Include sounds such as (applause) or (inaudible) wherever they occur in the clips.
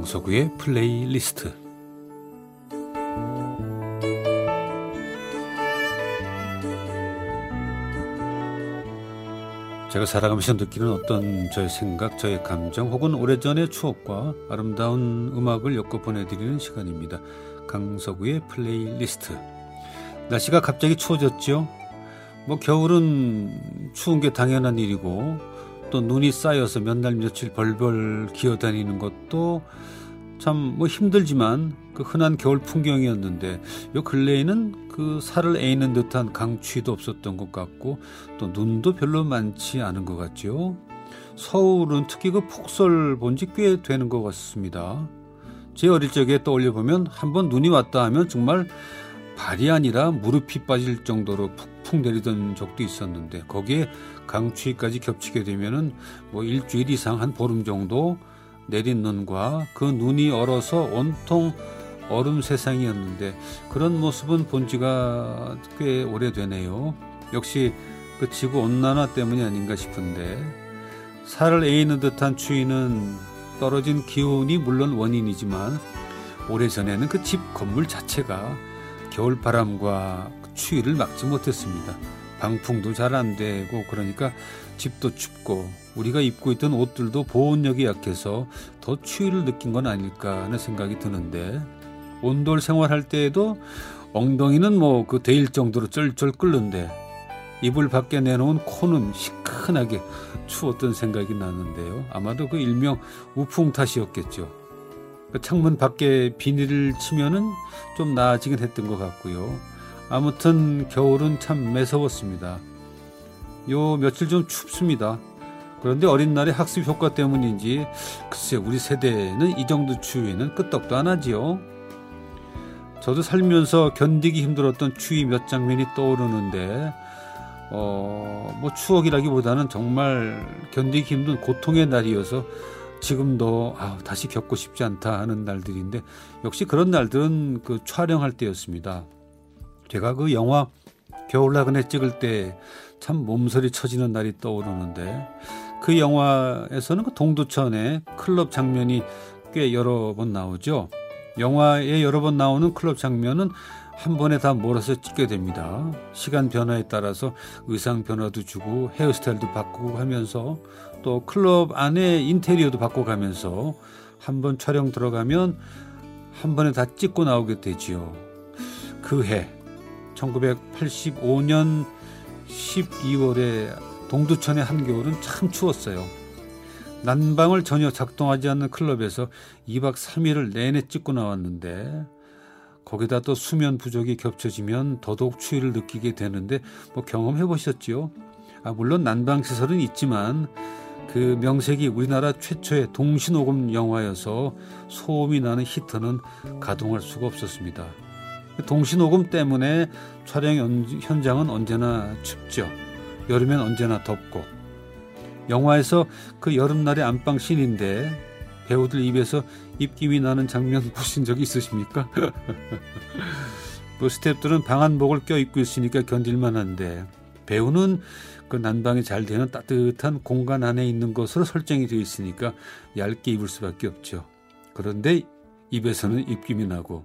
강석우의 플레이리스트 제가 살아가면서 느끼는 어떤 저의 생각, 저의 감정 혹은 오래전의 추억과 아름다운 음악을 엮어 보내드리는 시간입니다. 강석우의 플레이리스트 날씨가 갑자기 추워졌죠? 뭐 겨울은 추운 게 당연한 일이고 또 눈이 쌓여서 몇 날 며칠 벌벌 기어다니는 것도 참 뭐 힘들지만 그 흔한 겨울 풍경이었는데 요 근래에는 그 살을 애이는 듯한 강추위도 없었던 것 같고 또 눈도 별로 많지 않은 것 같죠. 서울은 특히 그 폭설 본 지 꽤 되는 것 같습니다. 제 어릴 적에 떠올려 보면 한번 눈이 왔다 하면 정말 발이 아니라 무릎이 빠질 정도로 푹 푹 내리던 적도 있었는데 거기에 강추위까지 겹치게 되면은 뭐 일주일 이상 한 보름 정도 내린 눈과 그 눈이 얼어서 온통 얼음 세상이었는데 그런 모습은 본 지가 꽤 오래되네요. 역시 그 지구 온난화 때문이 아닌가 싶은데 살을 에이는 듯한 추위는 떨어진 기온이 물론 원인이지만 오래전에는 그 집 건물 자체가 겨울 바람과 추위를 막지 못했습니다. 방풍도 잘 안 되고 그러니까 집도 춥고 우리가 입고 있던 옷들도 보온력이 약해서 더 추위를 느낀 건 아닐까 하는 생각이 드는데 온돌 생활할 때에도 엉덩이는 뭐 그 데일 정도로 쩔쩔 끓는데 이불 밖에 내놓은 코는 시큰하게 추웠던 생각이 나는데요. 아마도 그 일명 우풍 탓이었겠죠. 그 창문 밖에 비닐을 치면은 좀 나아지긴 했던 것 같고요. 아무튼 겨울은 참 매서웠습니다. 요 며칠 좀 춥습니다. 그런데 어린 날의 학습 효과 때문인지 글쎄 우리 세대는 이 정도 추위는 끄떡도 안 하지요. 저도 살면서 견디기 힘들었던 추위 몇 장면이 떠오르는데 어, 뭐 추억이라기보다는 정말 견디기 힘든 고통의 날이어서 지금도 아, 다시 겪고 싶지 않다 하는 날들인데 역시 그런 날들은 그 촬영할 때였습니다. 제가 그 영화 겨울나그네 찍을 때 참 몸서리 쳐지는 날이 떠오르는데 그 영화에서는 그 동두천의 클럽 장면이 꽤 여러 번 나오죠. 영화에 여러 번 나오는 클럽 장면은 한 번에 다 몰아서 찍게 됩니다. 시간 변화에 따라서 의상 변화도 주고 헤어스타일도 바꾸고 하면서 또 클럽 안에 인테리어도 바꿔가면서 한 번 촬영 들어가면 한 번에 다 찍고 나오게 되지요. 그 해 1985년 12월에 동두천의 한겨울은 참 추웠어요. 난방을 전혀 작동하지 않는 클럽에서 2박 3일을 내내 찍고 나왔는데 거기다 또 수면 부족이 겹쳐지면 더더욱 추위를 느끼게 되는데 뭐 경험해 보셨지요? 아, 물론 난방 시설은 있지만 그 명색이 우리나라 최초의 동신호금 영화여서 소음이 나는 히터는 가동할 수가 없었습니다. 동신호금 때문에 촬영 현장은 언제나 춥죠. 여름엔 언제나 덥고. 영화에서 그 여름날의 안방 씬인데 배우들 입에서 입김이 나는 장면 (laughs) 보신 적 있으십니까? (laughs) 뭐 스탭들은 방한복을 껴입고 있으니까 견딜만 한데 배우는 그 난방이 잘 되는 따뜻한 공간 안에 있는 것으로 설정이 되어 있으니까 얇게 입을 수밖에 없죠. 그런데 입에서는 입김이 나고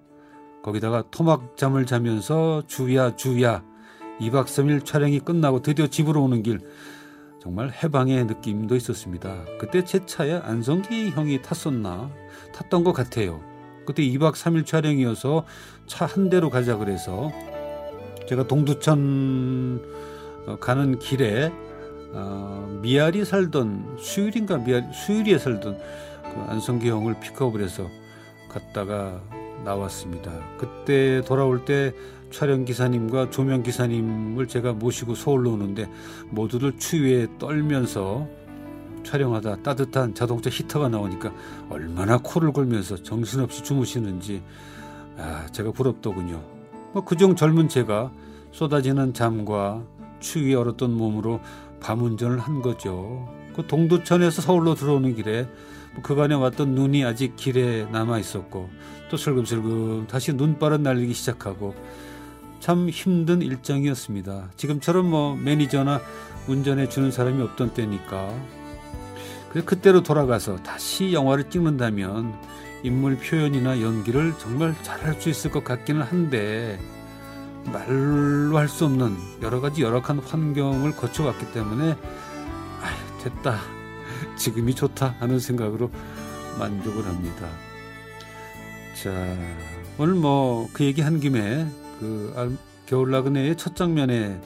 거기다가 토막잠을 자면서 주야 주야 2박 3일 촬영이 끝나고 드디어 집으로 오는 길 정말 해방의 느낌도 있었습니다. 그때 제 차에 안성기 형이 탔었나 탔던 것 같아요. 그때 2박 3일 촬영이어서 차 한 대로 가자 그래서 제가 동두천 어, 가는 길에 어, 미아리 살던 수율인가 미아리 수율이에 살던 그 안성기 형을 픽업을 해서 갔다가 나왔습니다. 그때 돌아올 때 촬영 기사님과 조명 기사님을 제가 모시고 서울로 오는데 모두들 추위에 떨면서 촬영하다 따뜻한 자동차 히터가 나오니까 얼마나 코를 골면서 정신없이 주무시는지 아, 제가 부럽더군요. 뭐 그중 젊은 제가 쏟아지는 잠과 추위에 얼었던 몸으로 밤 운전을 한 거죠. 그 동두천에서 서울로 들어오는 길에 뭐 그간에 왔던 눈이 아직 길에 남아 있었고 또 슬금슬금 다시 눈바람 날리기 시작하고 참 힘든 일정이었습니다. 지금처럼 뭐 매니저나 운전해 주는 사람이 없던 때니까. 그래서 그때로 돌아가서 다시 영화를 찍는다면 인물 표현이나 연기를 정말 잘할 수 있을 것 같기는 한데 말로 할 수 없는 여러 가지 열악한 환경을 거쳐왔기 때문에 아, 됐다 지금이 좋다 하는 생각으로 만족을 합니다. 자 오늘 뭐 그 얘기 한 김에 그 겨울 나그네의 첫 장면에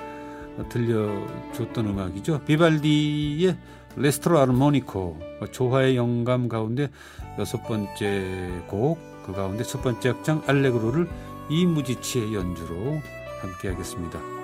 들려줬던 음악이죠. 비발디의 레스트로 아르모니코 조화의 영감 가운데 여섯 번째 곡 그 가운데 첫 번째 악장 알레그로를 이무지치의 연주로 함께 하겠습니다.